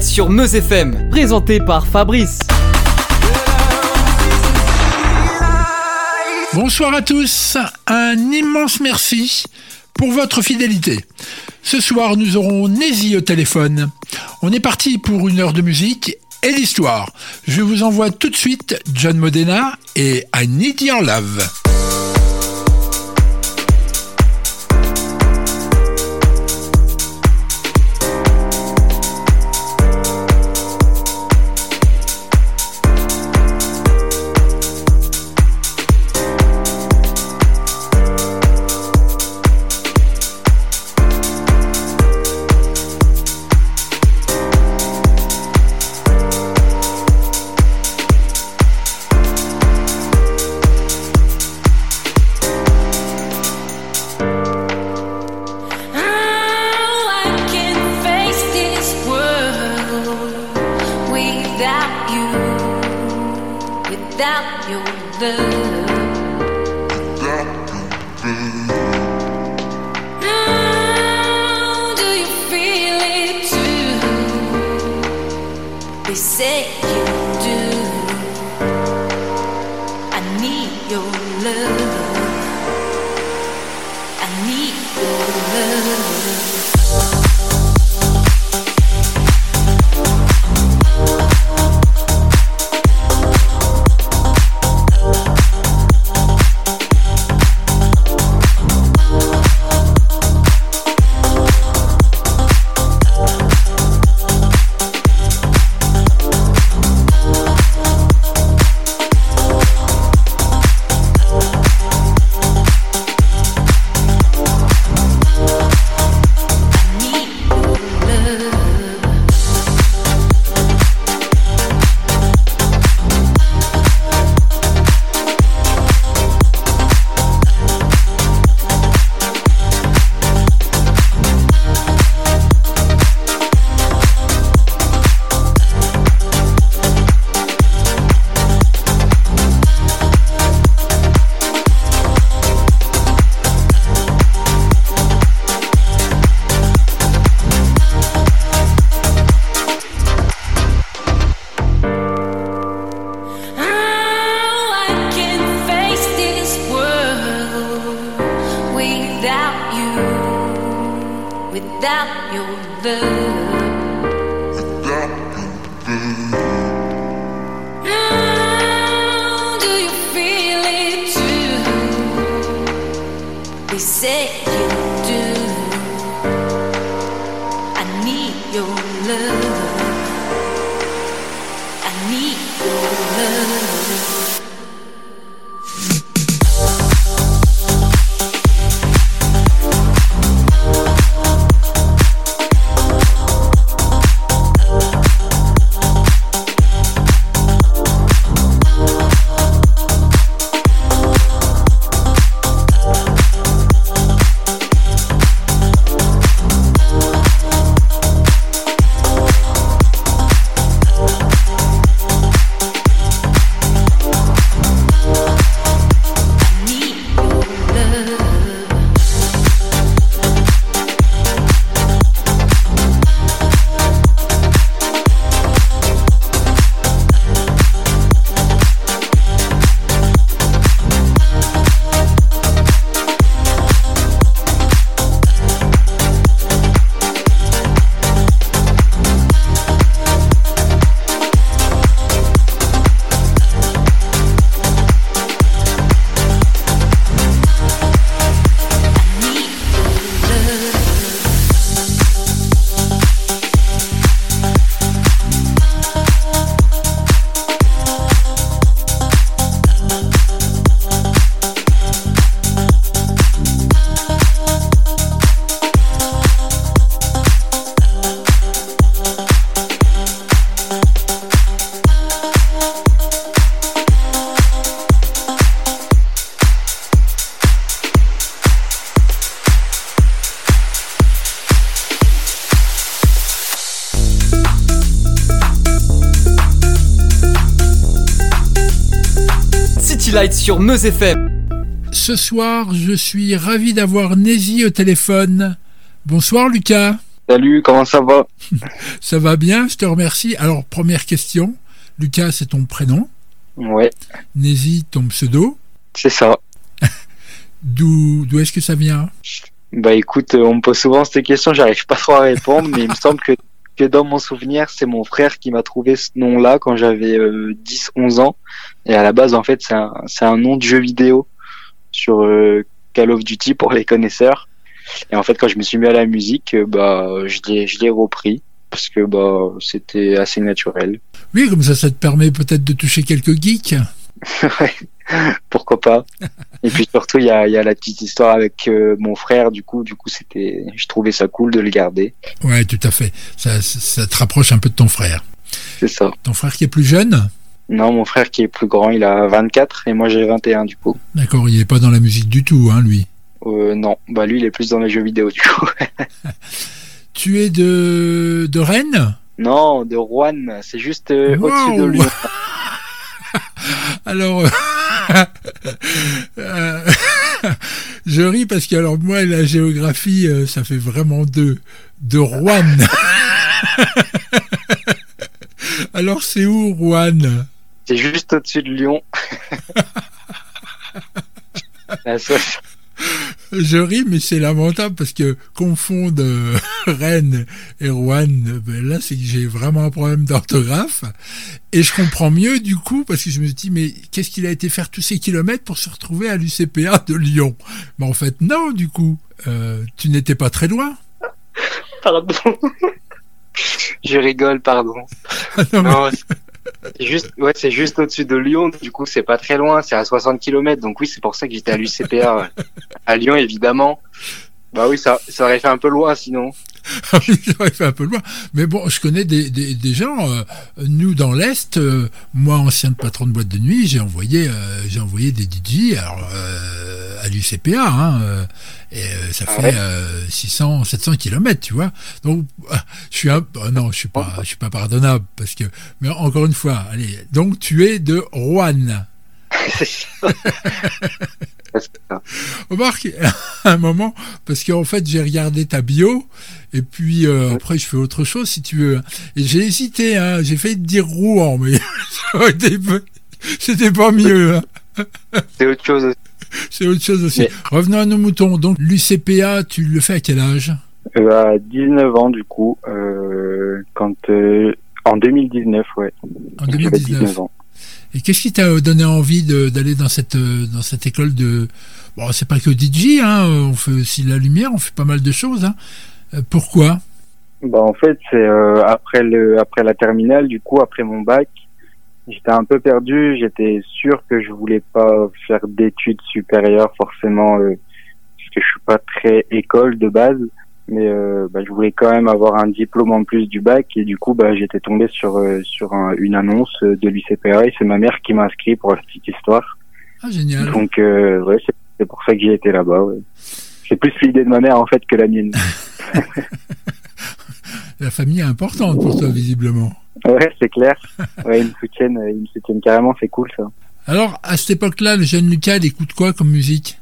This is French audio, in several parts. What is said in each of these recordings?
Sur Meuse FM, présenté par Fabrice. Bonsoir à tous, un immense merci pour votre fidélité. Ce soir, nous aurons Nézi au téléphone. On est parti pour une heure de musique et d'histoire. Je vous envoie tout de suite John Modena et I Need Your Love. Sur Meuse FM. Ce soir, je suis ravi d'avoir Nézi au téléphone. Bonsoir Lucas. Salut, comment ça va? Ça va bien, je te remercie. Alors, première question. Lucas, c'est ton prénom? Ouais, Nézi, ton pseudo? c'est ça. D'où d'où est-ce que ça vient? Bah écoute, euh, on me pose souvent cette question, j'arrive pas trop à répondre, mais il me semble que, que dans mon souvenir, c'est mon frère qui m'a trouvé ce nom-là quand j'avais 10-11 ans. Et à la base, en fait, c'est un, nom de jeu vidéo sur euh, Call of Duty pour les connaisseurs. Et en fait, quand je me suis mis à la musique, euh, bah je l'ai, je l'ai repris parce que bah c'était assez naturel. Oui, comme ça, ça te permet peut-être de toucher quelques geeks. Pourquoi pas Et puis surtout, il y a, il y a la petite histoire avec euh, mon frère. Du coup, du coup, c'était, je trouvais ça cool de le garder. Ouais, tout à fait. Ça te rapproche un peu de ton frère. C'est ça. Ton frère qui est plus jeune? Non, mon frère qui est plus grand, il a 24 et moi j'ai 21 du coup. D'accord, il n'est pas dans la musique du tout, hein, lui? Euh, non, bah lui il est plus dans les jeux vidéo du coup. Tu es de, de Rennes? Non, de Rouen, c'est juste euh, Wow. au-dessus de Lyon. Alors, euh, euh, je ris parce que alors moi la géographie, ça fait vraiment deux. De Rouen. alors c'est où Rouen? C'est juste au-dessus de Lyon. Je ris, mais c'est lamentable parce que confondre euh, Rennes et Rouen, ben là, c'est que j'ai vraiment un problème d'orthographe. Et je comprends mieux du coup parce que je me dis, mais qu'est-ce qu'il a été faire tous ces kilomètres pour se retrouver à l'UCPA de Lyon? Mais en fait, non, du coup, euh, tu n'étais pas très loin. Pardon. Je rigole, pardon. Non, Non, c'est juste, ouais, c'est juste au-dessus de Lyon. Du coup, c'est pas très loin. C'est à 60 km. Donc oui, c'est pour ça que j'étais à l'UCPA. À Lyon, évidemment. Bah oui, ça, ça aurait fait un peu loin sinon. Ah ça aurait fait un peu loin. Mais bon, je connais des, des, des gens, euh, nous dans l'Est, euh, moi ancien patron de boîte de nuit, j'ai envoyé euh, j'ai envoyé des DJ alors, euh, à l'UCPA, hein, euh, et euh, ça Ah fait ouais euh, 600, 700 kilomètres, tu vois. Donc, je suis un, oh non, je suis pas, je suis pas pardonnable parce que, mais encore une fois, allez, donc tu es de Rouen. C'est ça. Remarque, à un moment, parce qu'en fait, j'ai regardé ta bio, et puis euh, après, je fais autre chose, si tu veux. Et j'ai hésité, hein, j'ai failli te dire Rouen, mais c'était pas mieux. hein. C'est autre chose aussi. C'est autre chose aussi. Mais- Revenons à nos moutons. Donc, l'UCPA, tu le fais à quel âge? Euh, à 19 ans, du coup, euh, quand, euh, en 2019, ouais. En J'avais 2019. 19 ans. Et qu'est-ce qui t'a donné envie d'aller dans cette, euh, dans cette école de... Bon, c'est pas que DJ, hein, on fait aussi la lumière, on fait pas mal de choses. Hein. Euh, Pourquoi? Bah, en fait, c'est euh, après la terminale, du coup, après mon bac, j'étais un peu perdu. J'étais sûr que je voulais pas faire d'études supérieures forcément, euh, parce que je suis pas très école de base. Mais euh, bah, je voulais quand même avoir un diplôme en plus du bac et du coup, bah, j'étais tombé sur euh, sur un- une annonce de l'UCPA et c'est ma mère qui m'a inscrit pour la petite histoire. Ah, génial. Donc, euh, ouais, c'est- pour ça que j'y étais là-bas. Ouais. C'est plus l'idée de ma mère en fait que la mienne. La famille est importante pour toi, visiblement. Ouais, c'est clair. Ouais, ils me soutiennent, ils me soutiennent carrément, c'est cool ça. Alors, à cette époque-là, le jeune Lucas, il écoute quoi comme musique?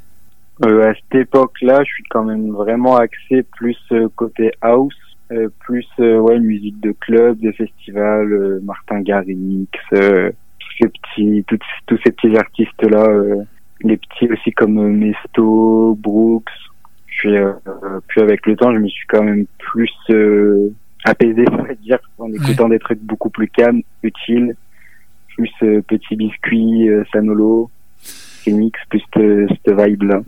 Euh, à cette époque-là, je suis quand même vraiment axé plus euh, côté house, euh, plus euh, ouais musique de club, de festival, euh, Martin Garrix, euh, tous ces petits, tous, tous ces petits artistes-là, euh, les petits aussi comme Mesto, Brooks. Puis, puis avec le temps, je me suis quand même plus euh, apaisé, on va dire, en écoutant des trucs beaucoup plus calmes, utiles, plus euh, Petit Biscuit, euh, Sanolo, Phoenix, plus cette vibe-là.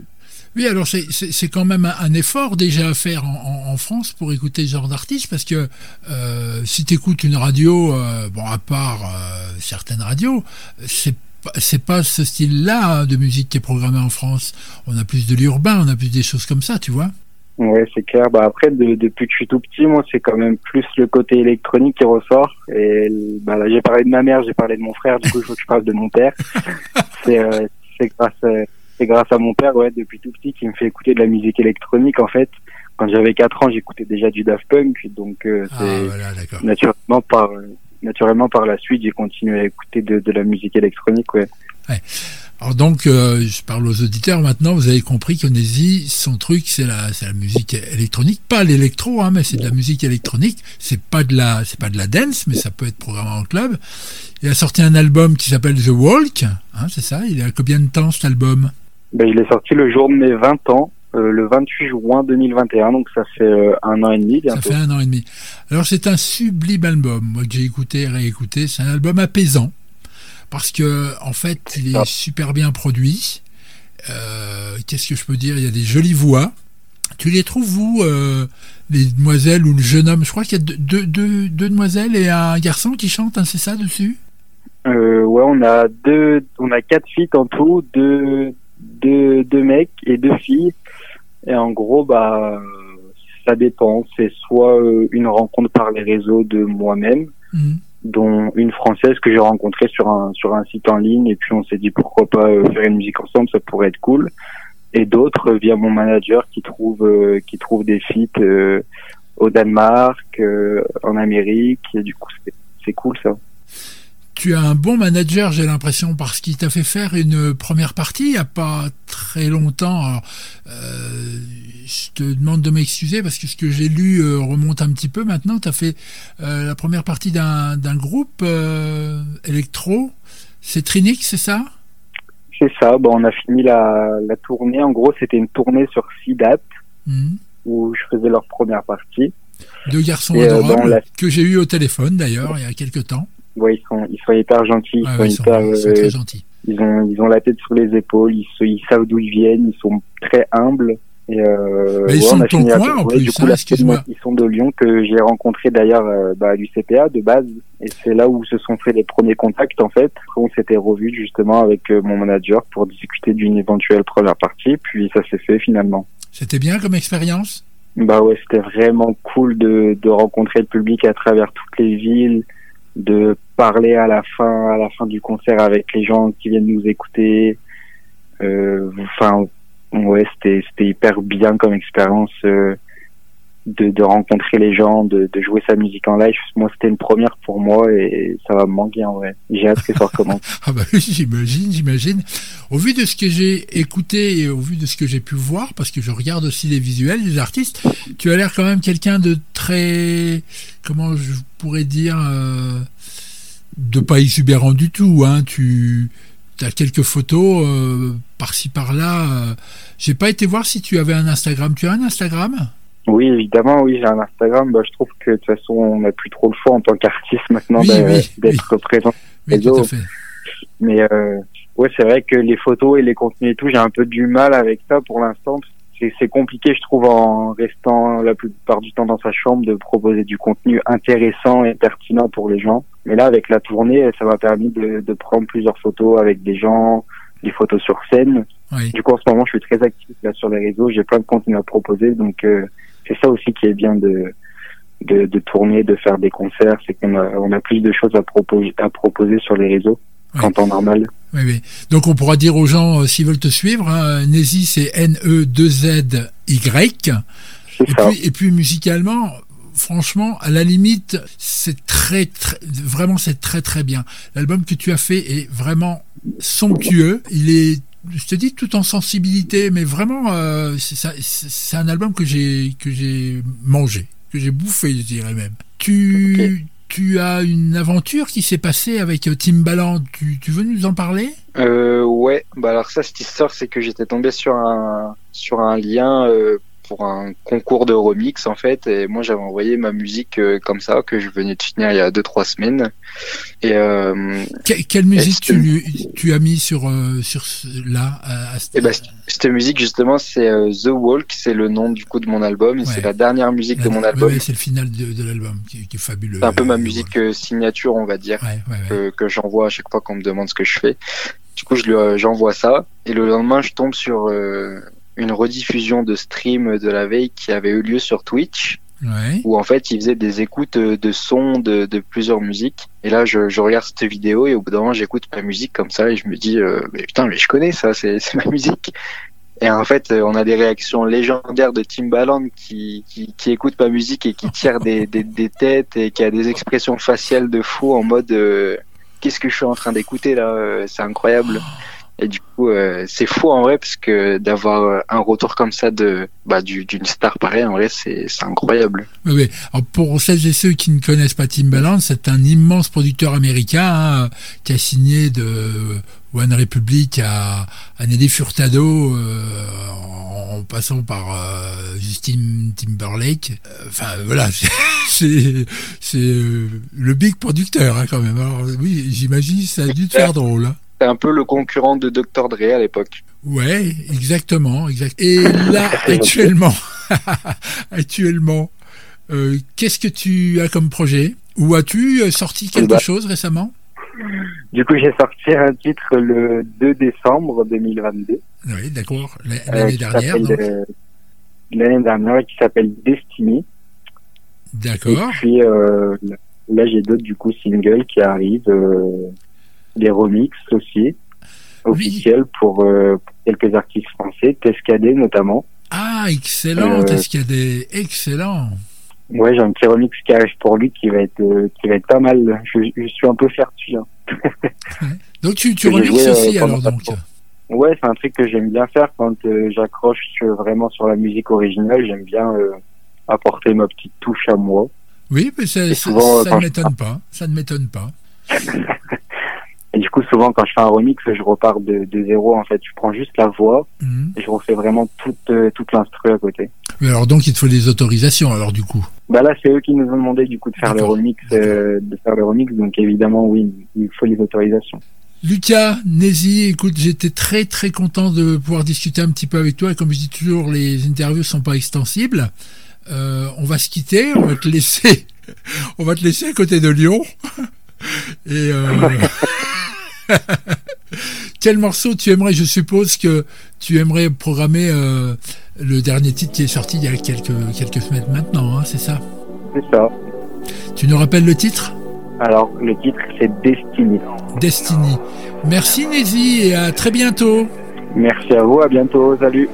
Oui, alors c'est- c'est c'est quand même un, un effort déjà à faire en, en- en France pour écouter ce genre d'artiste, parce que euh, si tu écoutes une radio, euh, bon, à part euh, certaines radios, c'est pas- c'est pas ce style-là hein, de musique qui est programmé en France. On a plus de l'urbain, on a plus des choses comme ça, tu vois. Ouais, c'est clair. Bah après, de- depuis que je suis tout petit, moi, c'est quand même plus le côté électronique qui ressort. Et bah là, j'ai parlé de ma mère, j'ai parlé de mon frère. Du coup, il faut que je parle de mon père. c'est euh, c'est grâce à, c'est grâce à mon père, ouais, depuis tout petit, qui me fait écouter de la musique électronique. En fait, quand j'avais 4 ans, j'écoutais déjà du Daft Punk. Donc, euh, Ah, voilà, naturellement par naturellement par la suite, j'ai continué à écouter de, de la musique électronique. Ouais. Alors donc, euh, je parle aux auditeurs maintenant, vous avez compris qu'Onésy, son truc, c'est la, c'est la musique électronique, pas l'électro, hein, mais c'est de la musique électronique. C'est pas de la, c'est pas de la dance, mais ça peut être programmé en club. Il a sorti un album qui s'appelle The Walk, hein, c'est ça? Il a combien de temps cet album? Ben, Il est sorti le jour de mes 20 ans. Euh, le 28 juin 2021, donc ça fait euh, un an et demi bientôt. Ça fait un an et demi. Alors c'est un sublime album, moi que j'ai écouté et réécouté. C'est un album apaisant parce que en fait il est ah. super bien produit. Euh, Qu'est-ce que je peux dire? Il y a des jolies voix. Tu les trouves vous, euh, les demoiselles ou le jeune homme? Je crois qu'il y a deux, deux, deux, deux, demoiselles et un garçon qui chantent, hein, c'est ça dessus? Euh, Ouais, on a deux, on a quatre filles en tout, deux, deux, deux mecs et deux filles. Et en gros, bah, ça dépend. C'est soit euh, une rencontre par les réseaux de moi-même, mhm. dont une française que j'ai rencontrée sur un sur un site en ligne, et puis on s'est dit pourquoi pas euh, faire une musique ensemble, ça pourrait être cool. Et d'autres euh, via mon manager qui trouve qui trouve des feats au Danemark, en Amérique, et du coup c'est cool ça tu as un bon manager, j'ai l'impression, parce qu'il t'a fait faire une première partie il n'y a pas très longtemps. euh, je te demande de m'excuser parce que ce que j'ai lu euh, remonte un petit peu maintenant. Tu as fait euh, la première partie d'un groupe euh, électro. C'est Trinix, c'est ça? C'est ça. Bon, on a fini la, la tournée. En gros, c'était une tournée sur six dates mmh. où je faisais leur première partie. Deux garçons adorables que j'ai eu au téléphone d'ailleurs il y a quelques temps ouais, ils sont, ils sont hyper gentils, ils sont hyper, très gentils. Ils ont, ils ont la tête sur les épaules, ils, ils savent d'où ils viennent, ils sont très humbles. Et euh, ils sont de ton coin en plus, du coup, hein, Ils sont de Lyon que j'ai rencontré d'ailleurs euh, bah, à l'UCPA de base. Et c'est là où se sont fait les premiers contacts en fait. On s'était revus justement avec euh, mon manager pour discuter d'une éventuelle première partie. Puis ça s'est fait finalement. C'était bien comme expérience? Bah ouais, c'était vraiment cool de, de rencontrer le public à travers toutes les villes de parler à la fin à la fin du concert avec les gens qui viennent nous écouter. Euh, enfin ouais c'était c'était hyper bien comme expérience euh, de, de rencontrer les gens de, de jouer sa musique en live moi c'était une première pour moi et ça va me manquer en vrai j'ai hâte que ça recommence ah bah j'imagine j'imagine au vu de ce que j'ai écouté et au vu de ce que j'ai pu voir parce que je regarde aussi les visuels des artistes tu as l'air quand même quelqu'un de très comment je pourrais dire euh, de pas exubérant du tout. Hein. Tu as quelques photos euh, par-ci par-là. Euh. J'ai pas été voir si tu avais un Instagram. Tu as un Instagram? Oui, évidemment, oui, j'ai un Instagram. Bah, je trouve que de toute façon, on n'a plus trop le choix en tant qu'artiste maintenant d'être présent. Oui, tout à fait. Mais euh, ouais, c'est vrai que les photos et les contenus et tout, j'ai un peu du mal avec ça pour l'instant c'est compliqué, je trouve, en restant la plupart du temps dans sa chambre, de proposer du contenu intéressant et pertinent pour les gens. Mais là, avec la tournée, ça m'a permis de, de, prendre plusieurs photos avec des gens, des photos sur scène. Du coup, en ce moment, je suis très actif là sur les réseaux. J'ai plein de contenu à proposer, donc euh, c'est ça aussi qui est bien de, de, de tourner, de faire des concerts, c'est qu'on a, on a plus de choses à proposer, à proposer sur les réseaux en temps normal. Oui, oui. Donc on pourra dire aux gens, euh, s'ils veulent te suivre, hein, Nézi c'est N-E-2-Z-Y. Et puis, et puis musicalement, franchement, à la limite, c'est très, très, vraiment c'est très très bien. L'album que tu as fait est vraiment somptueux. Il est je te dis tout en sensibilité, mais vraiment, euh, c'est un album que j'ai que j'ai mangé, que j'ai bouffé, je dirais même. Tu tu as une aventure qui s'est passée avec euh, Timbaland. Tu, tu veux nous en parler? Euh, Ouais, bah alors ça, cette histoire, c'est que j'étais tombé sur un sur un lien euh, pour un concours de remix en fait. Et moi j'avais envoyé ma musique euh, comme ça que je venais de finir il y a deux trois semaines. Et euh, quelle musique tu, tu as mis sur euh, sur là à, et eh ben, cette musique justement c'est The Walk. C'est le nom du coup de mon album. Et c'est la dernière musique de mon album. c'est le final de, de l'album qui, qui, est fabuleux c'est un peu ma musique signature on va dire que, que j'envoie à chaque fois qu'on me demande ce que je fais. Du coup je j'envoie ça. Et le lendemain je tombe sur une rediffusion de stream de la veille qui avait eu lieu sur Twitch. Ouais. Où en fait il faisait des écoutes de sons de, de plusieurs musiques. Et là je, je, regarde cette vidéo et au bout d'un moment j'écoute ma musique comme ça et je me dis euh, mais putain mais je connais ça, c'est ma musique. Et en fait, on a des réactions légendaires de Timbaland qui, qui, qui écoute ma musique et qui tire des, des, des, têtes et qui a des expressions faciales de fou en mode euh, qu'est-ce que je suis en train d'écouter là, euh, c'est incroyable. Et du coup, euh, c'est fou en vrai parce que d'avoir euh, un retour comme ça de bah, du- d'une star pareille, en vrai, c'est incroyable. Oui, oui. Alors, pour celles et ceux qui ne connaissent pas Timbaland, c'est un immense producteur américain hein, qui a signé de One Republic à, à Nelly Furtado euh, en, en passant par euh, Justin Timberlake. Euh, Enfin voilà, c'est- euh, le big producteur hein, quand même. Alors oui, j'imagine ça a dû te faire drôle. hein. C'est un peu le concurrent de Dr. Dre à l'époque. Ouais, exactement, exact. Et là, actuellement, actuellement, euh, qu'est-ce que tu as comme projet? Ou as-tu euh, sorti quelque Bah. chose récemment? Du coup, j'ai sorti un titre le 2 décembre 2022. Oui, d'accord, euh, l'année dernière. euh, L'année dernière, qui s'appelle Destiny. Et D'accord. puis euh, là, j'ai d'autres du coup singles qui arrivent, des remixes aussi officiels pour, euh, pour quelques artistes français, Tescadé notamment. Ah, excellent, Euh, des excellent Ouais, j'ai un petit remix qui arrive pour lui qui va être euh, qui va être pas mal. Je, je suis un peu dessus. hein. Donc tu, tu remixes euh, aussi alors donc. Ouais, c'est un truc que j'aime bien faire quand euh, j'accroche vraiment sur la musique originale. J'aime bien euh, apporter ma petite touche à moi. Oui, mais ça, ça, ne m'étonne pas. Ça ne m'étonne pas. Et du coup, souvent, quand je fais un remix, je repars de, de zéro. En fait, je prends juste la voix Mhm. et je refais vraiment toute euh, toute l'instru à côté. Mais alors donc il te faut des autorisations alors du coup. Bah là, c'est eux qui nous ont demandé du coup de faire le remix, euh, de faire le remix. Donc évidemment, oui, il faut les autorisations. Lucas, Nézi, écoute, j'étais très très content de pouvoir discuter un petit peu avec toi. Et comme je dis toujours, les interviews sont pas extensibles. Euh, on va se quitter, on va te laisser, on va te laisser à côté de Lyon. Et euh, quel morceau tu aimerais Je suppose que tu aimerais programmer euh, le dernier titre qui est sorti il y a quelques quelques semaines maintenant, hein, c'est ça? C'est ça. Tu nous rappelles le titre? Alors, le titre, c'est Destiny. Destiny. Merci Nézi et à très bientôt. Merci à vous, à bientôt, salut.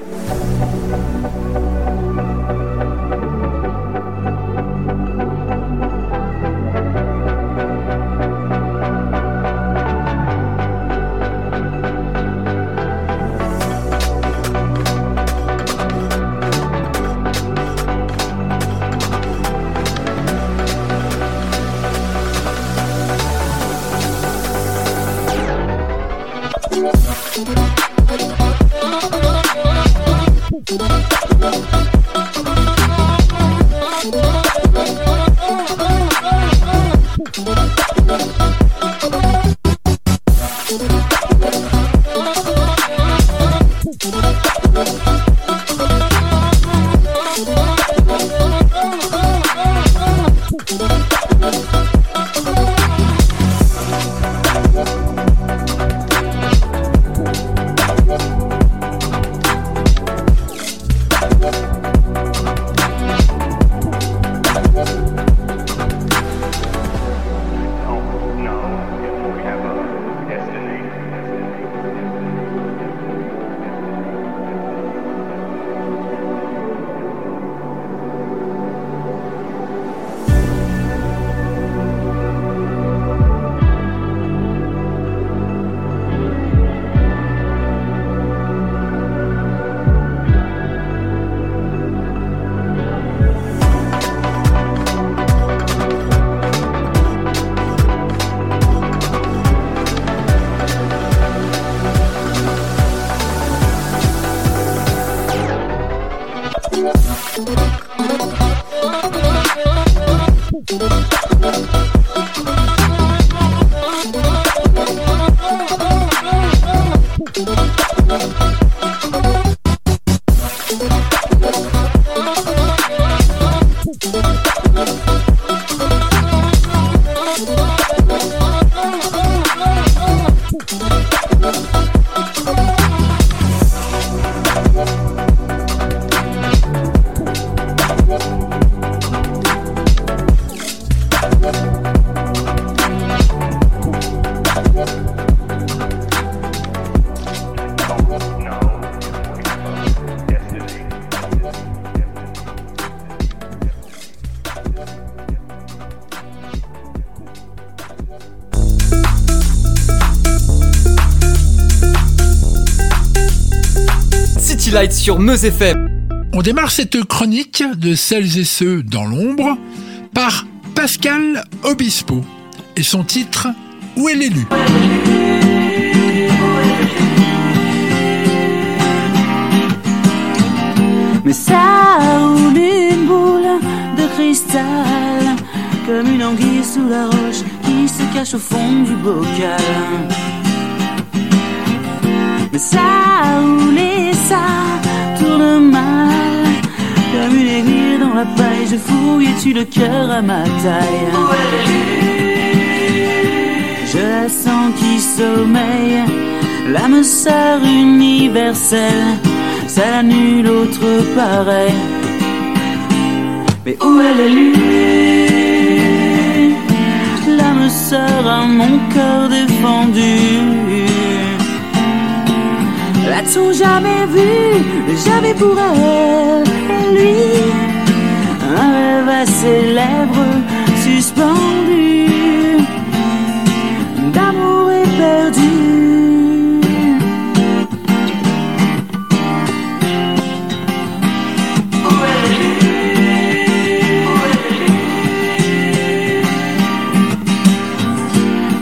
Sur Meuse FM. On démarre cette chronique de celles et ceux dans l'ombre par Pascal Obispo et son titre Où est l'élu? Mais ça roule une boule de cristal Comme une anguille sous la roche qui se cache au fond du bocal Mais ça roule et ça Comme une aiguille dans la paille Je fouille et tu le cœur à ma taille Je la sens qui sommeille L'âme sœur universelle celle à nul autre pareil. Mais où elle est lui L'âme sœur à mon cœur défendu. L'a-t-on jamais vu Jamais pour elle, lui. Un rêve à suspendu D'amour éperdu.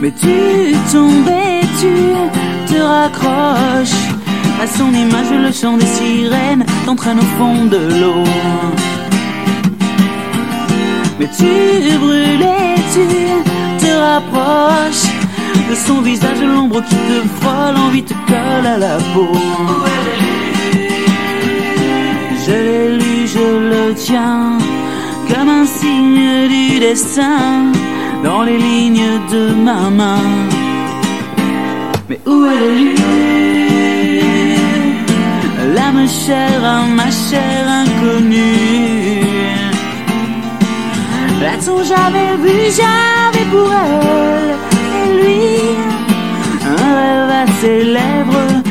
Mais tu tombes et tu te raccroches à son image, le chant des sirènes t'entraîne au fond de l'eau. Mais tu brûles tu te rapproches de son visage, l'ombre qui te frôle, envie te colle à la peau. Je l'ai lu, je le tiens comme un signe du destin dans les lignes de ma main. Mais où est lui L'âme chère ma chère inconnue. L'a-t-on jamais vu, jamais pour elle Et lui, un rêve à ses lèvres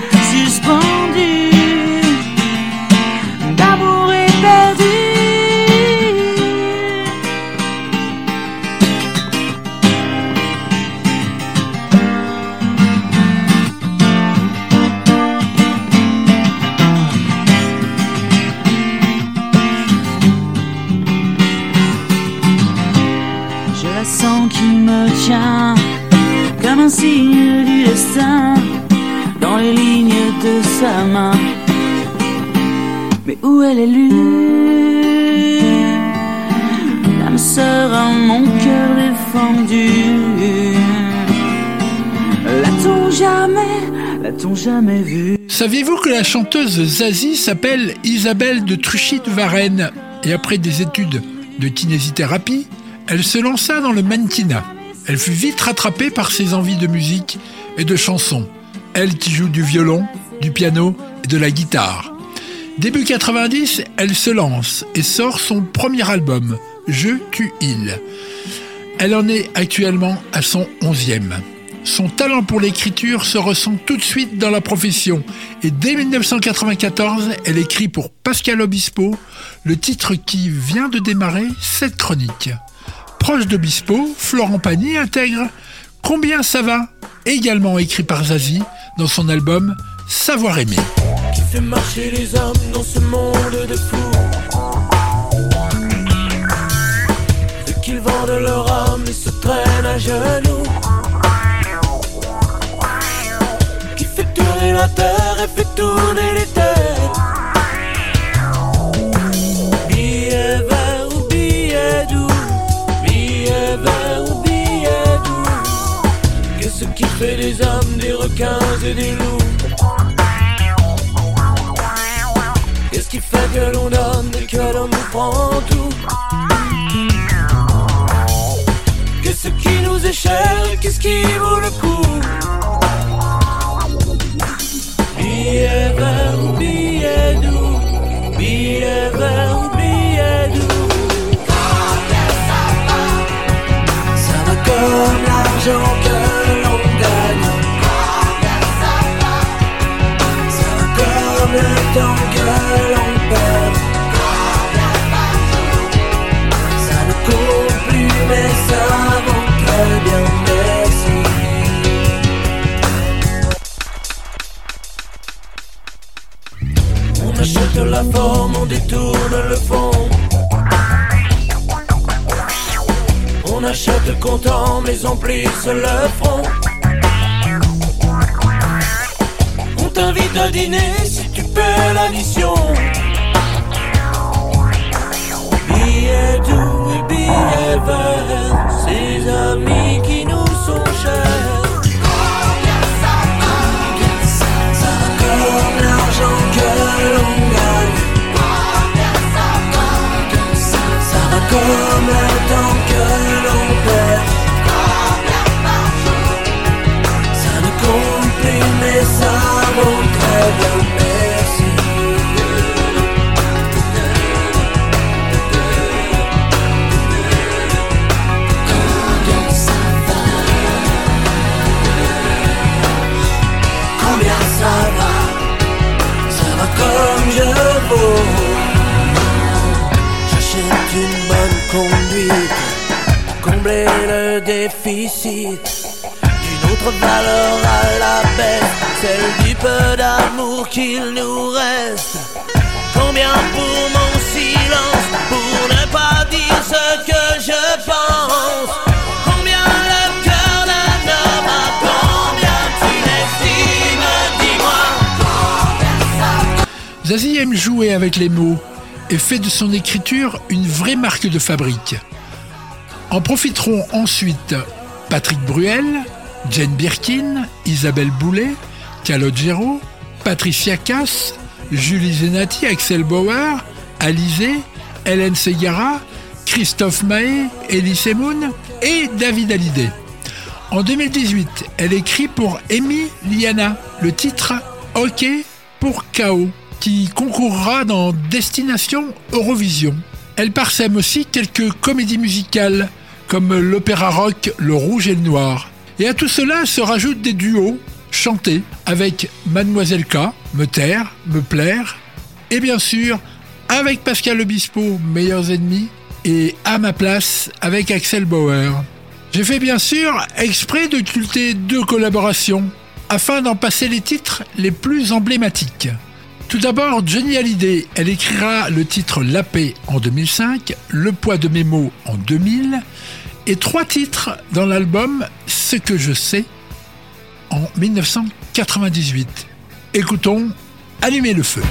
où elle est lue L'âme sœur mon cœur défendu. L'a-t-on jamais, l'a-t-on jamais vu? Saviez-vous que la chanteuse Zazie s'appelle Isabelle de Truchy de Varennes Et après des études de kinésithérapie, elle se lança dans le mannequinat. Elle fut vite rattrapée par ses envies de musique et de chansons. Elle qui joue du violon, du piano et de la guitare. Début 90, elle se lance et sort son premier album, Je tu il. Elle en est actuellement à son onzième. Son talent pour l'écriture se ressent tout de suite dans la profession et dès 1994, elle écrit pour Pascal Obispo le titre qui vient de démarrer cette chronique. Proche d'Obispo, Florent Pagny intègre Combien ça va également écrit par Zazie dans son album Savoir aimer. qui fait marcher les hommes dans ce monde de fous. Qu'ils vendent leur âme et se traînent à genoux. Qui fait tourner la terre et fait tourner les têtes. Fait des hommes, des requins et des loups? Qu'est-ce qui fait que l'on donne et que l'on nous prend tout. Qu'est-ce qui nous est cher qu'est-ce qui vaut le coup? Billet vert ou billet doux? Billet vert ou billet doux? Ça va comme l'argent que l'on gagne. Ça va comme le temps la forme, on détourne le fond. On achète content, mais on plisse le front. On t'invite à dîner si tu paies l'addition. Verts, ces amis qui nous sont chers. Comme l'argent que l'on gagne. Ça va comme le temps que l'on perd. Ça ne compte plus, mais ça vaut très. J'achète une bonne conduite combler le déficit d'une autre valeur à la baisse, celle du peu d'amour qu'il nous reste. Combien pour mon Zazie aime jouer avec les mots et fait de son écriture une vraie marque de fabrique. En profiteront ensuite Patrick Bruel, Jane Birkin, Isabelle Boulet, Calogero, Patricia Cass, Julie Zenati, Axel Bauer, Alizé, Hélène Segara, Christophe Mahé, Elie Semoun et David Hallyday. En 2018, elle écrit pour Amy Liana le titre OK pour KO, qui concourra dans Destination Eurovision. Elle parsème aussi quelques comédies musicales, comme l'opéra rock Le Rouge et le Noir. Et à tout cela se rajoutent des duos chantés avec Mademoiselle K, Me taire, Me plaire, et bien sûr avec Pascal Obispo, Meilleurs ennemis, et À ma place avec Axel Bauer. J'ai fait bien sûr exprès de culter deux collaborations afin d'en passer les titres les plus emblématiques. Tout d'abord, Johnny Hallyday, elle écrira le titre La paix en 2005, Le poids de mes mots en 2000 et trois titres dans l'album Ce que je sais en 1998. Écoutons Allumer le feu.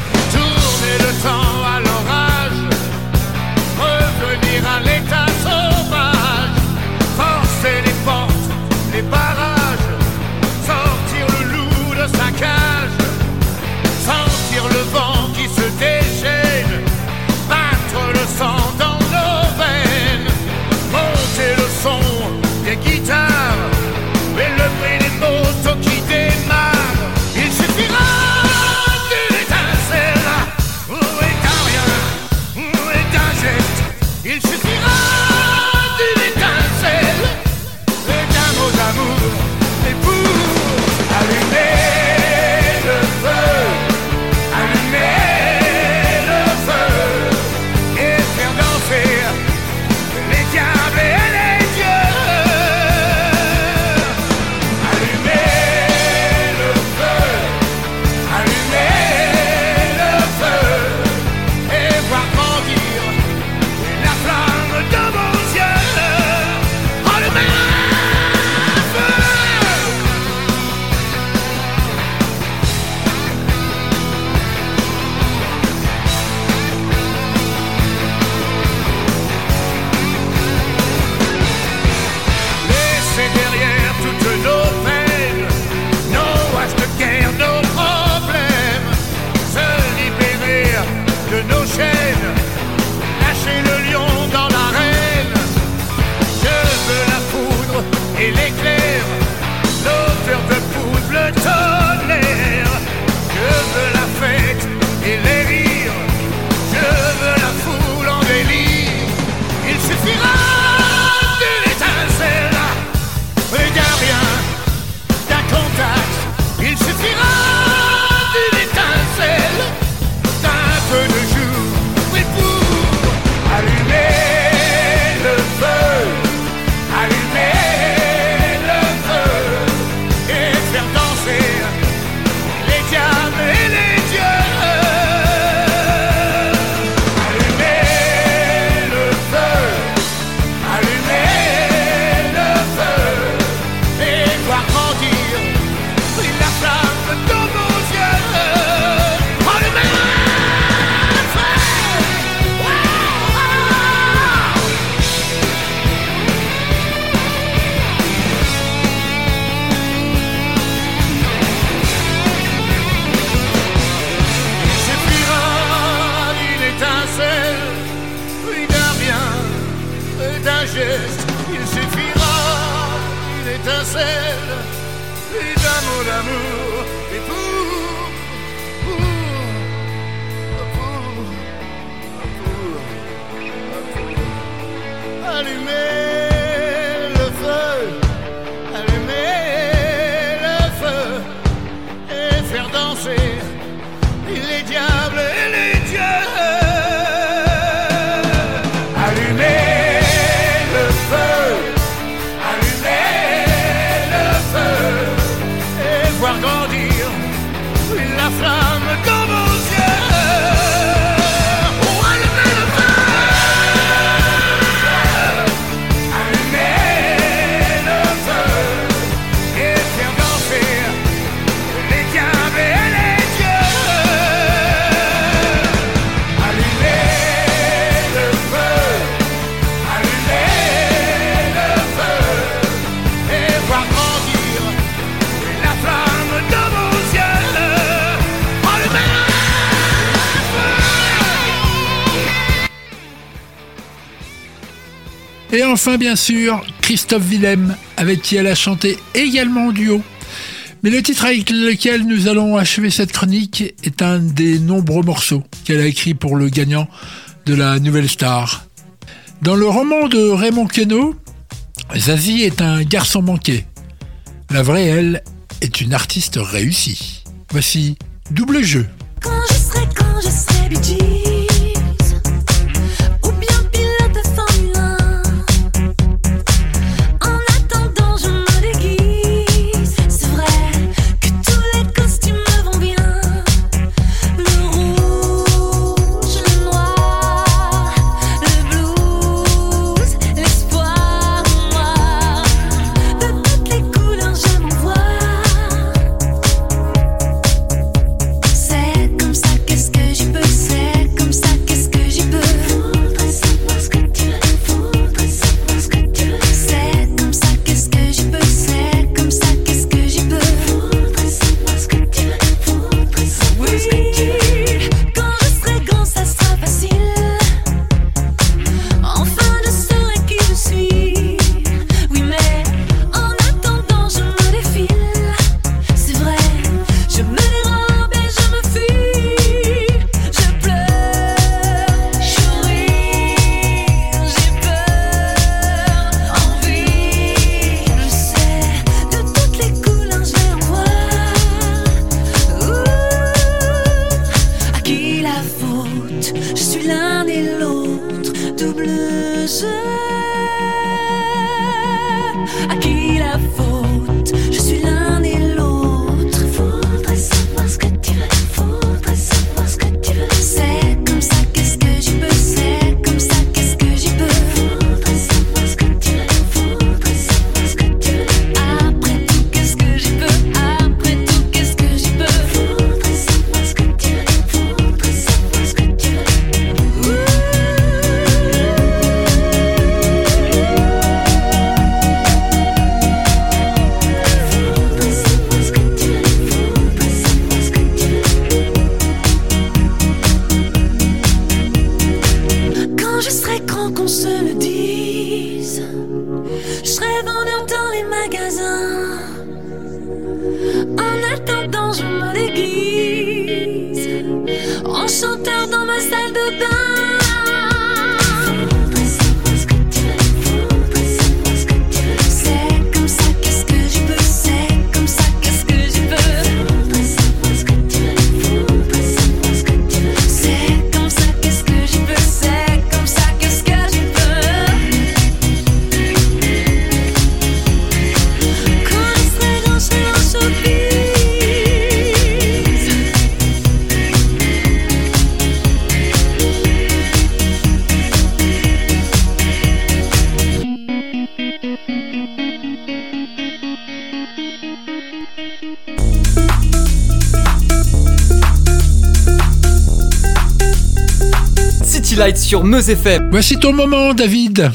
enfin, bien sûr, Christophe Willem, avec qui elle a chanté également en duo. Mais le titre avec lequel nous allons achever cette chronique est un des nombreux morceaux qu'elle a écrit pour le gagnant de la Nouvelle Star. Dans le roman de Raymond Queneau, Zazie est un garçon manqué. La vraie, elle, est une artiste réussie. Voici Double Jeu. Voici ton moment, David.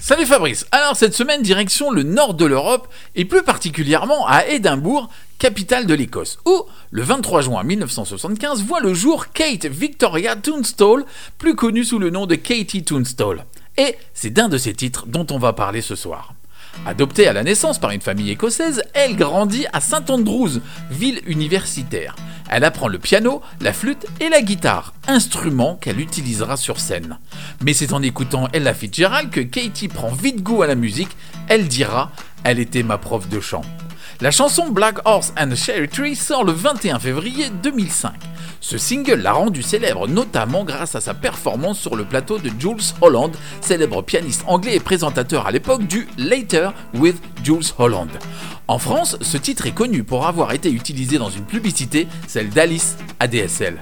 Salut Fabrice. Alors cette semaine, direction le nord de l'Europe et plus particulièrement à Édimbourg, capitale de l'Écosse, où, le 23 juin 1975, voit le jour Kate Victoria Tunstall, plus connue sous le nom de Katie Tunstall. Et c'est d'un de ses titres dont on va parler ce soir. Adoptée à la naissance par une famille écossaise, elle grandit à Saint Andrews, ville universitaire. Elle apprend le piano, la flûte et la guitare, instruments qu'elle utilisera sur scène. Mais c'est en écoutant Ella Fitzgerald que Katie prend vite goût à la musique. Elle dira Elle était ma prof de chant. La chanson Black Horse and Cherry Tree sort le 21 février 2005. Ce single l'a rendu célèbre notamment grâce à sa performance sur le plateau de Jules Holland, célèbre pianiste anglais et présentateur à l'époque du Later with Jules Holland. En France, ce titre est connu pour avoir été utilisé dans une publicité, celle d'Alice ADSL.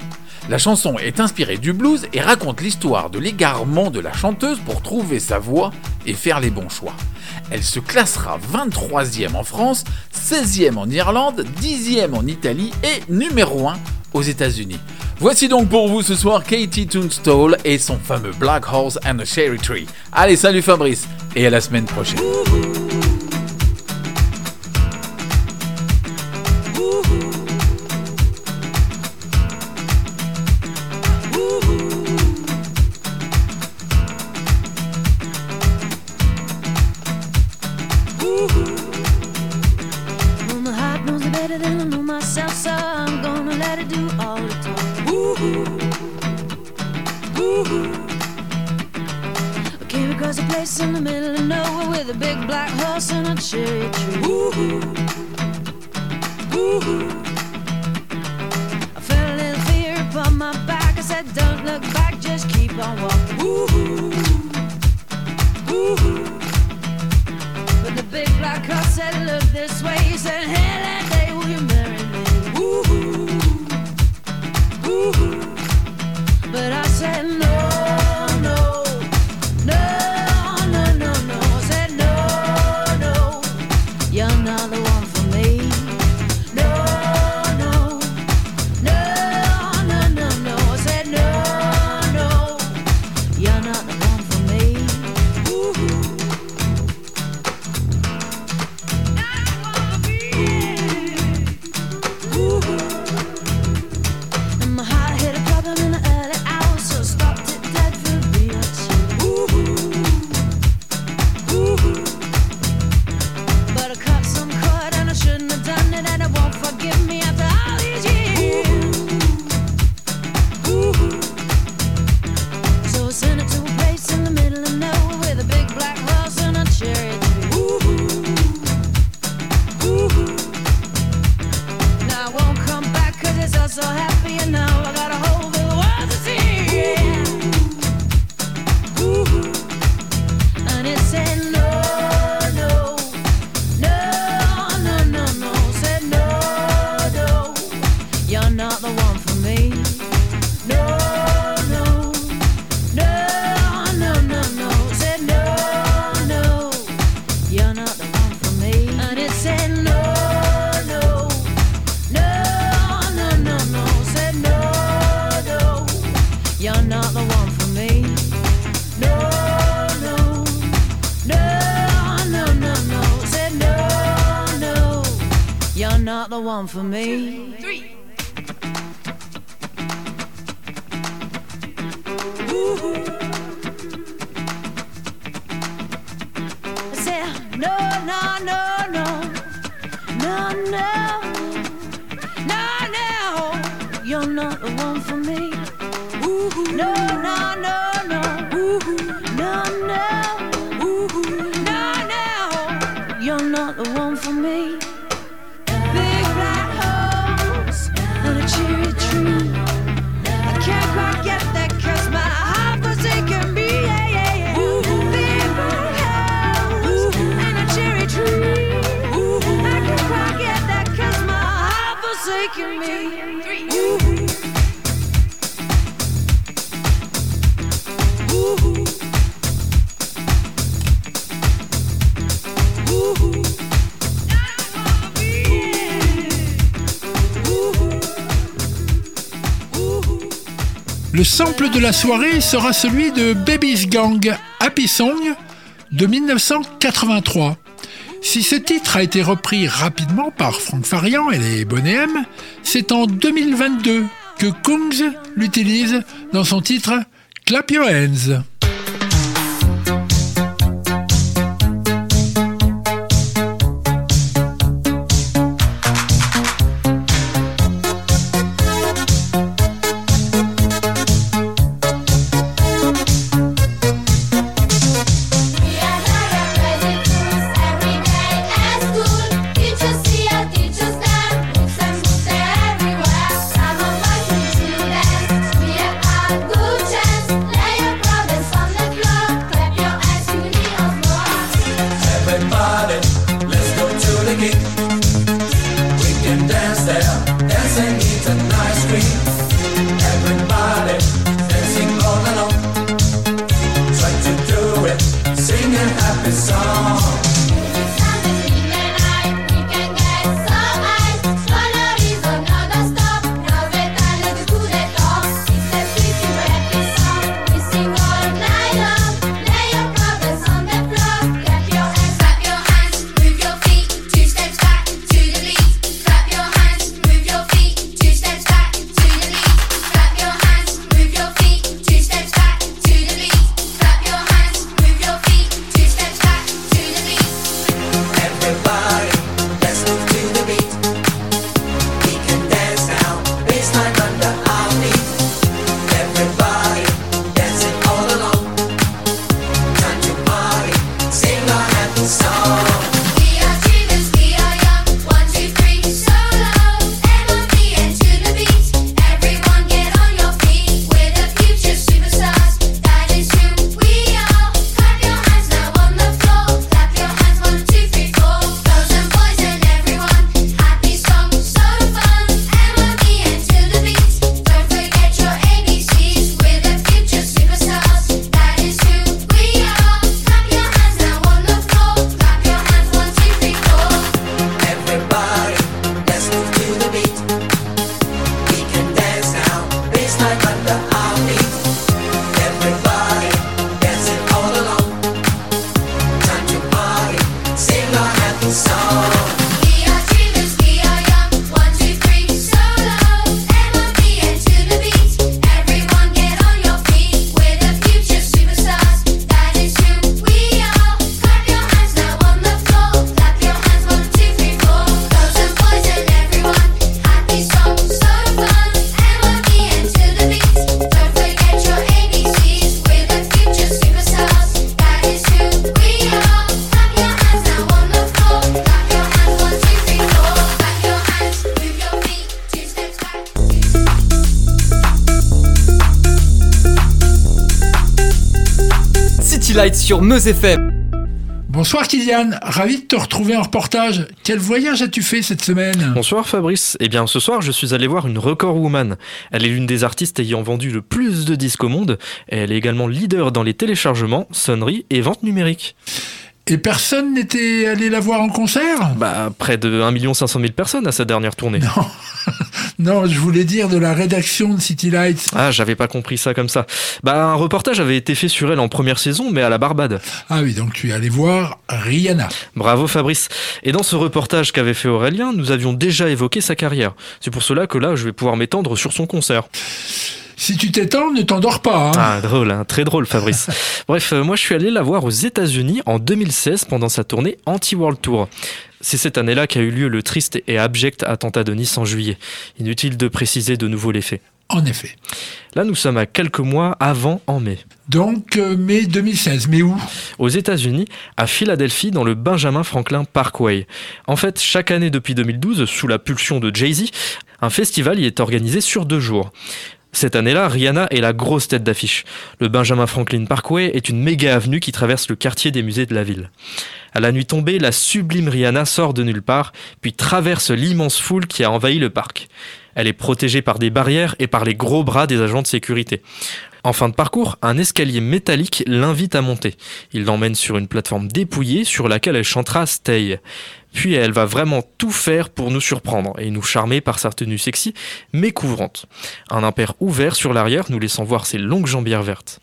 La chanson est inspirée du blues et raconte l'histoire de l'égarement de la chanteuse pour trouver sa voix et faire les bons choix. Elle se classera 23e en France, 16e en Irlande, 10e en Italie et numéro 1 aux États-Unis. Voici donc pour vous ce soir Katie Tunstall et son fameux Black Horse and a Cherry Tree. Allez, salut Fabrice et à la semaine prochaine. Horse and a cherry tree. Sample de la soirée sera celui de Baby's Gang Happy Song de 1983. Si ce titre a été repris rapidement par Franck Farian et les Bonhème, c'est en 2022 que Kungs l'utilise dans son titre Clap Your Hands. Sur Meuse FM. Bonsoir Kylian, ravi de te retrouver en reportage. Quel voyage as-tu fait cette semaine? Bonsoir Fabrice. Eh bien, ce soir, je suis allé voir une record woman. Elle est l'une des artistes ayant vendu le plus de disques au monde. Et elle est également leader dans les téléchargements, sonneries et ventes numériques. Et personne n'était allé la voir en concert? Bah, près de 1 500 000 personnes à sa dernière tournée. Non. non, je voulais dire de la rédaction de City Lights. Ah, j'avais pas compris ça comme ça. Bah, un reportage avait été fait sur elle en première saison, mais à la Barbade. Ah oui, donc tu es allé voir Rihanna. Bravo Fabrice. Et dans ce reportage qu'avait fait Aurélien, nous avions déjà évoqué sa carrière. C'est pour cela que là, je vais pouvoir m'étendre sur son concert. Si tu t'étends, ne t'endors pas. hein. Ah, drôle, hein, très drôle, Fabrice. Bref, euh, moi je suis allé la voir aux États-Unis en 2016 pendant sa tournée Anti-World Tour. C'est cette année-là qu'a eu lieu le triste et abject attentat de Nice en juillet. Inutile de préciser de nouveau les faits. En effet. Là, nous sommes à quelques mois avant en mai. Donc, euh, mai 2016. Mais où? Aux États-Unis, à Philadelphie, dans le Benjamin Franklin Parkway. En fait, chaque année depuis 2012, sous la pulsion de Jay-Z, un festival y est organisé sur deux jours. Cette année-là, Rihanna est la grosse tête d'affiche. Le Benjamin Franklin Parkway est une méga avenue qui traverse le quartier des musées de la ville. À la nuit tombée, la sublime Rihanna sort de nulle part, puis traverse l'immense foule qui a envahi le parc. Elle est protégée par des barrières et par les gros bras des agents de sécurité. En fin de parcours, un escalier métallique l'invite à monter. Il l'emmène sur une plateforme dépouillée sur laquelle elle chantera Stay. Puis elle va vraiment tout faire pour nous surprendre et nous charmer par sa tenue sexy mais couvrante. Un impair ouvert sur l'arrière nous laissant voir ses longues jambières vertes.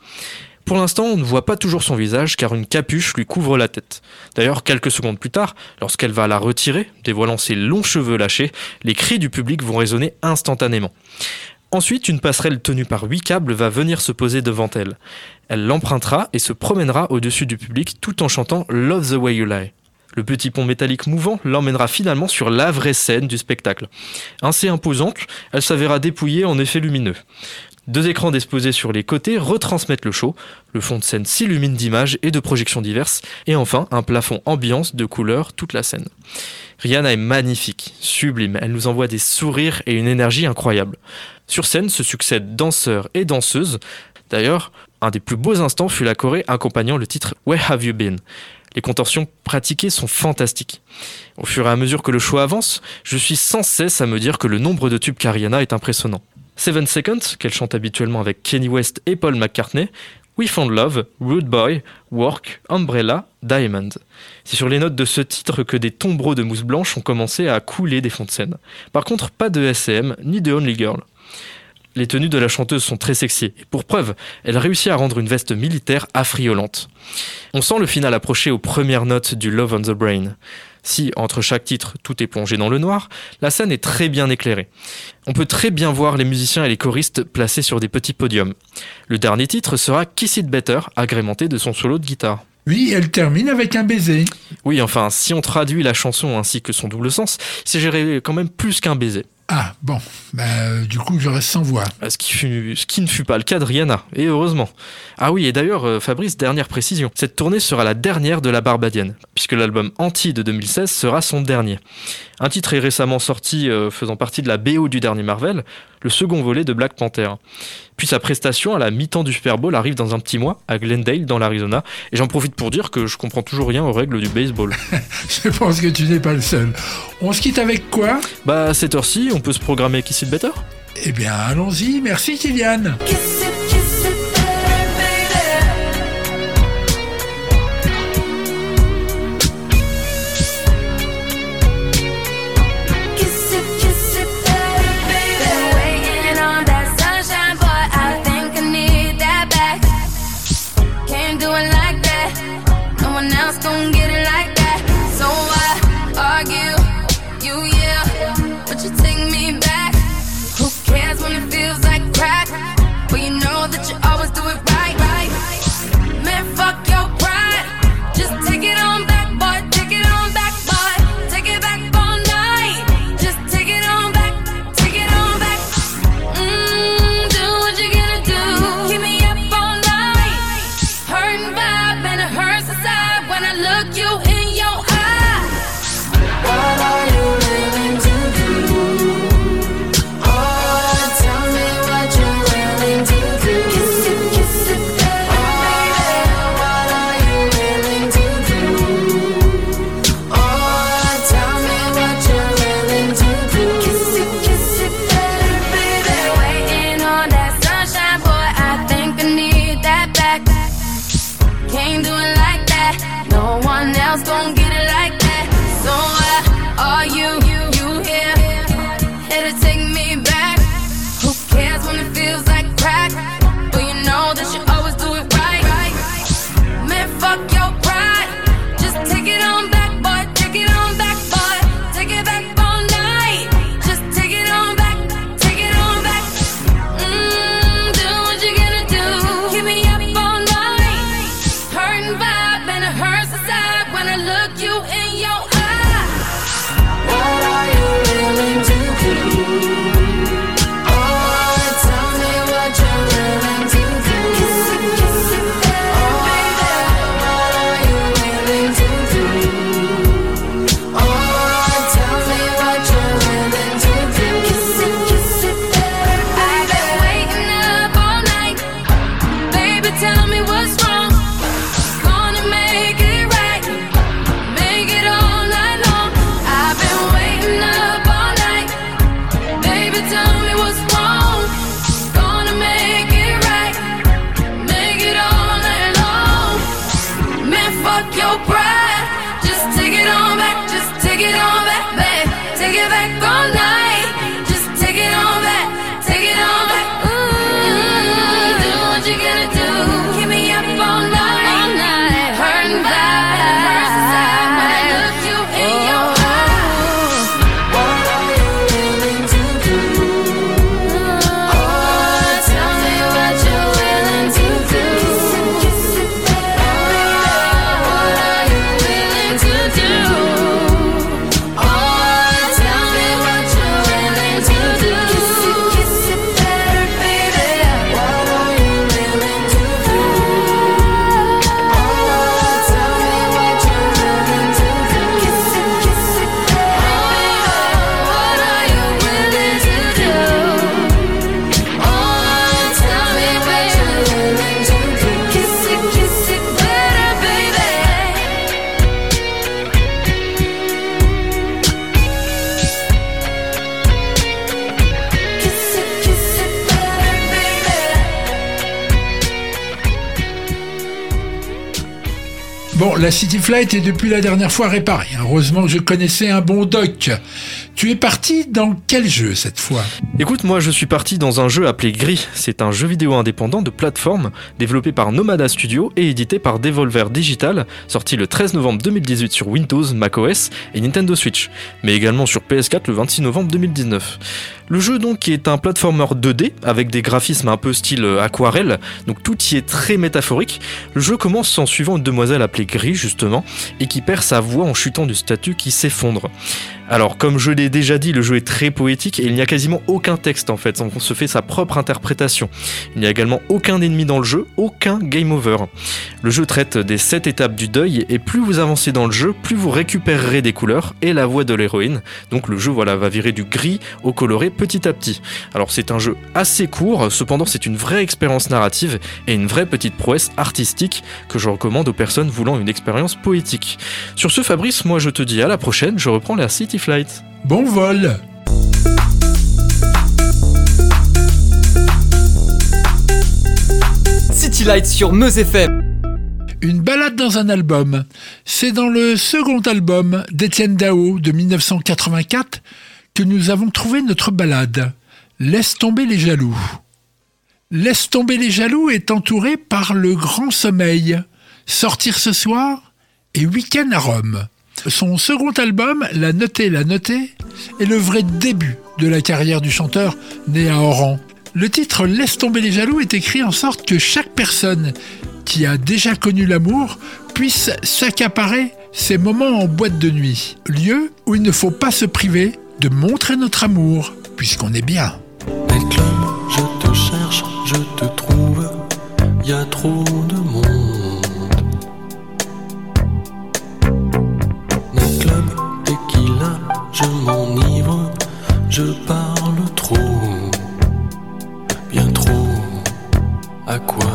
Pour l'instant, on ne voit pas toujours son visage car une capuche lui couvre la tête. D'ailleurs, quelques secondes plus tard, lorsqu'elle va la retirer, dévoilant ses longs cheveux lâchés, les cris du public vont résonner instantanément. Ensuite, une passerelle tenue par huit câbles va venir se poser devant elle. Elle l'empruntera et se promènera au-dessus du public tout en chantant Love the Way You Lie. Le petit pont métallique mouvant l'emmènera finalement sur la vraie scène du spectacle. Ainsi imposante, elle s'avéra dépouillée en effet lumineux. Deux écrans disposés sur les côtés retransmettent le show, le fond de scène s'illumine d'images et de projections diverses, et enfin un plafond ambiance de couleurs toute la scène. Rihanna est magnifique, sublime, elle nous envoie des sourires et une énergie incroyable. Sur scène se succèdent danseurs et danseuses. D'ailleurs, un des plus beaux instants fut la choré accompagnant le titre Where Have You Been? Les contorsions pratiquées sont fantastiques. Au fur et à mesure que le show avance, je suis sans cesse à me dire que le nombre de tubes qu'Ariana est impressionnant. Seven Seconds, qu'elle chante habituellement avec Kenny West et Paul McCartney, We Found Love, Rude Boy, Work, Umbrella, Diamond. C'est sur les notes de ce titre que des tombereaux de mousse blanche ont commencé à couler des fonds de scène. Par contre, pas de SM ni de Only Girl. Les tenues de la chanteuse sont très sexy, et pour preuve, elle réussit à rendre une veste militaire affriolante. On sent le final approcher aux premières notes du Love on the Brain. Si, entre chaque titre, tout est plongé dans le noir, la scène est très bien éclairée. On peut très bien voir les musiciens et les choristes placés sur des petits podiums. Le dernier titre sera Kiss It Better, agrémenté de son solo de guitare. Oui, elle termine avec un baiser. Oui, enfin, si on traduit la chanson ainsi que son double sens, c'est géré quand même plus qu'un baiser. Ah, bon, bah, euh, du coup, je reste sans voix. Ce qui, fut- ce qui ne fut pas le cas de Rihanna, et heureusement. Ah oui, et d'ailleurs, euh, Fabrice, dernière précision, cette tournée sera la dernière de la Barbadienne, puisque l'album Anti de 2016 sera son dernier. Un titre est récemment sorti euh, faisant partie de la BO du dernier Marvel, le second volet de Black Panther. Puis sa prestation à la mi-temps du Super Bowl arrive dans un petit mois à Glendale, dans l'Arizona, et j'en profite pour dire que je comprends toujours rien aux règles du baseball. Je pense que tu n'es pas le seul. On se quitte avec quoi? Bah, à cette heure-ci, on peut se programmer Kiss It Better? Eh bien, allons-y. Merci, Kylian. Kiss it, Can't do it like that. No one else gon' get it like that. So why are you, la City Flight est depuis la dernière fois réparée. Heureusement que je connaissais un bon doc. Tu es parti dans quel jeu cette fois? Écoute, moi je suis parti dans un jeu appelé Gris. C'est un jeu vidéo indépendant de plateforme développé par Nomada Studio et édité par Devolver Digital, sorti le 13 novembre 2018 sur Windows, macOS et Nintendo Switch, mais également sur PS4 le 26 novembre 2019. Le jeu donc est un platformer 2D avec des graphismes un peu style euh, aquarelle, donc tout y est très métaphorique. Le jeu commence en suivant une demoiselle appelée Gris justement et qui perd sa voix en chutant du statut qui s'effondre. Alors, comme je l'ai déjà dit, le jeu est très poétique et il n'y a quasiment aucun texte en fait, on se fait sa propre interprétation. Il n'y a également aucun ennemi dans le jeu, aucun game over. Le jeu traite des 7 étapes du deuil et plus vous avancez dans le jeu, plus vous récupérerez des couleurs et la voix de l'héroïne. Donc le jeu voilà, va virer du gris au coloré petit à petit. Alors c'est un jeu assez court, cependant c'est une vraie expérience narrative et une vraie petite prouesse artistique que je recommande aux personnes voulant une expérience poétique. Sur ce Fabrice, moi je te dis à la prochaine, je reprends la City Flight. Bon vol City Lights sur Meuse FM. Une balade dans un album. C'est dans le second album d'Étienne Dao de 1984 que nous avons trouvé notre balade. Laisse tomber les jaloux. Laisse tomber les jaloux est entouré par le grand sommeil. Sortir ce soir et week-end à Rome. Son second album, La Notée, La Notée, est le vrai début de la carrière du chanteur né à Oran. Le titre Laisse tomber les jaloux est écrit en sorte que chaque personne qui a déjà connu l'amour puisse s'accaparer ces moments en boîte de nuit, lieu où il ne faut pas se priver de montrer notre amour, puisqu'on est bien. Nightclub, je te cherche, je te trouve, y a trop de monde. Nightclub, tequila, je m'enivre, je parle trop, bien trop. À quoi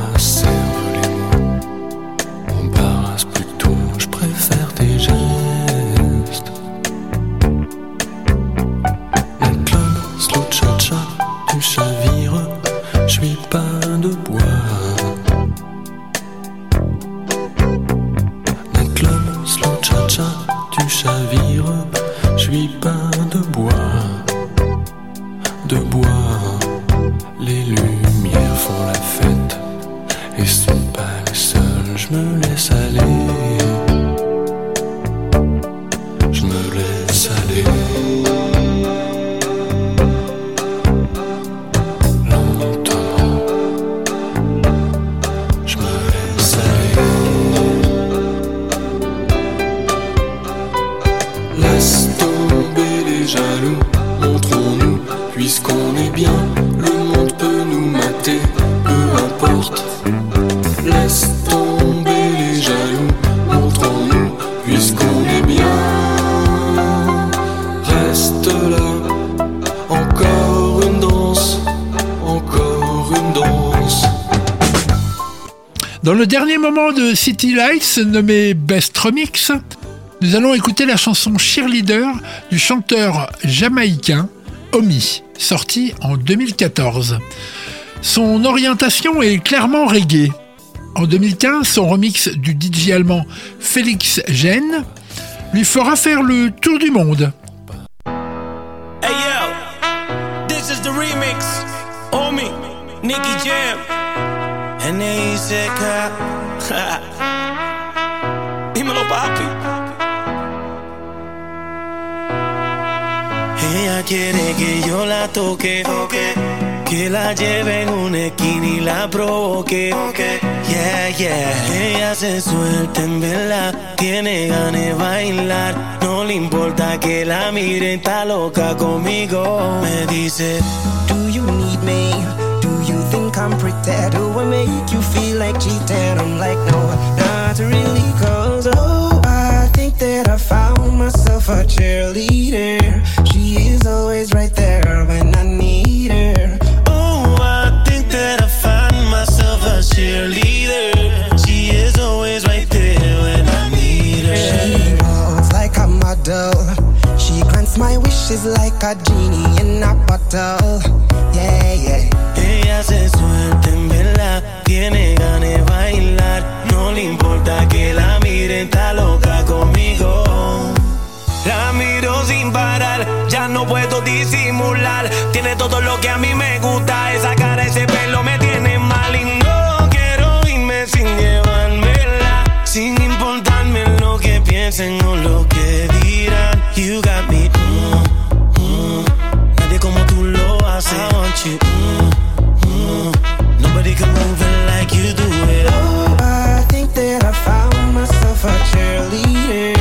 de City Lights, nommé Best Remix, nous allons écouter la chanson Cheerleader du chanteur jamaïcain Omi, sortie en 2014. Son orientation est clairement reggae. En 2015, son remix du DJ allemand Félix Gene lui fera faire le tour du monde. Hey yo, this is the remix. Omi, Nicky Jam. And. Dímelo, papi. Ella quiere que yo la toque, que la lleve en una esquina y la provoque. Yeah, yeah. Ella se suelta en verdad, tiene ganas de bailar. No le importa que la miren, está loca conmigo. Me dice, Do you need me? You I'm pretend? Do I make you feel like cheating? I'm like, no, not really, cause oh, I think that I found myself a cheerleader. She is always right there when I need her. Oh, I think that I find myself a cheerleader. She is always right there when I need her. She walks like a model. She grants my wishes like a genie in a bottle. Yeah, yeah. Ella se suelta en verdad, tiene ganas de bailar. No le importa que la miren, está loca conmigo. La miro sin parar, ya no puedo disimular. Tiene todo lo que a mí me gusta, esa cara, ese pelo me tiene mal y no quiero irme sin llevármela. Sin importarme lo que piensen o lo que dirán. You got me, lo haces. I want you, mm, mm. nobody can move it like you do it. Oh, I think that I found myself a cheerleader.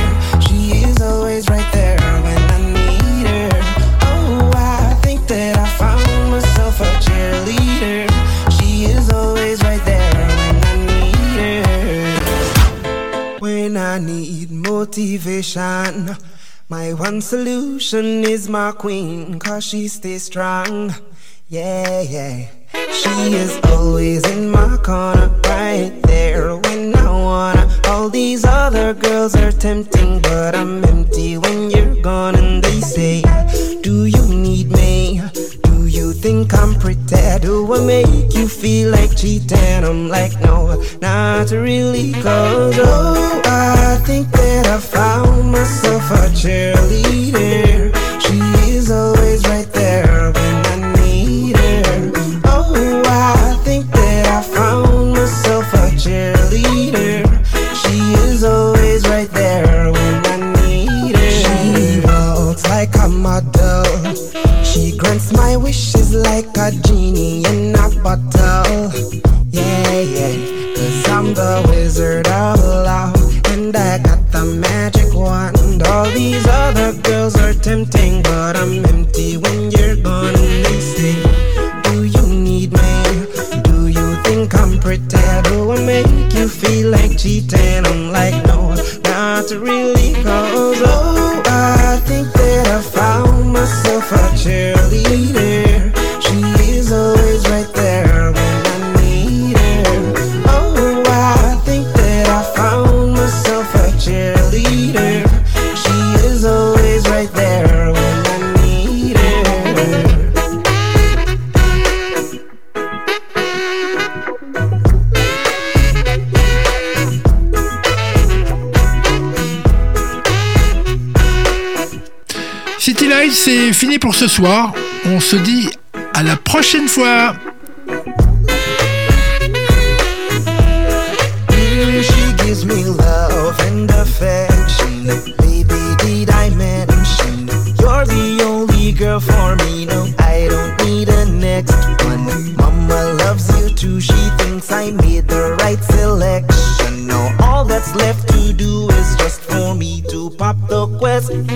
She is always right there when I need her. Oh, I think that I found myself a cheerleader. She is always right there when I need her. When I need motivation, my one solution is my queen, cause she stays strong. Yeah, yeah. She is always in my corner, right there when I wanna. All these other girls are tempting, but I'm empty when you're gone. And they say, Do you think I'm pretty? Do I make you feel like cheating? I'm like, No, not really. Cause, oh, I think that I found myself a cheerleader. Wizard of love. And I got the magic wand. All these other girls are tempting, but I'm On se dit à la prochaine fois. Girl for me? No, I don't need a next one. Mama loves you too. She thinks I made the right selection. Now all that's left to do is just for me to pop the question.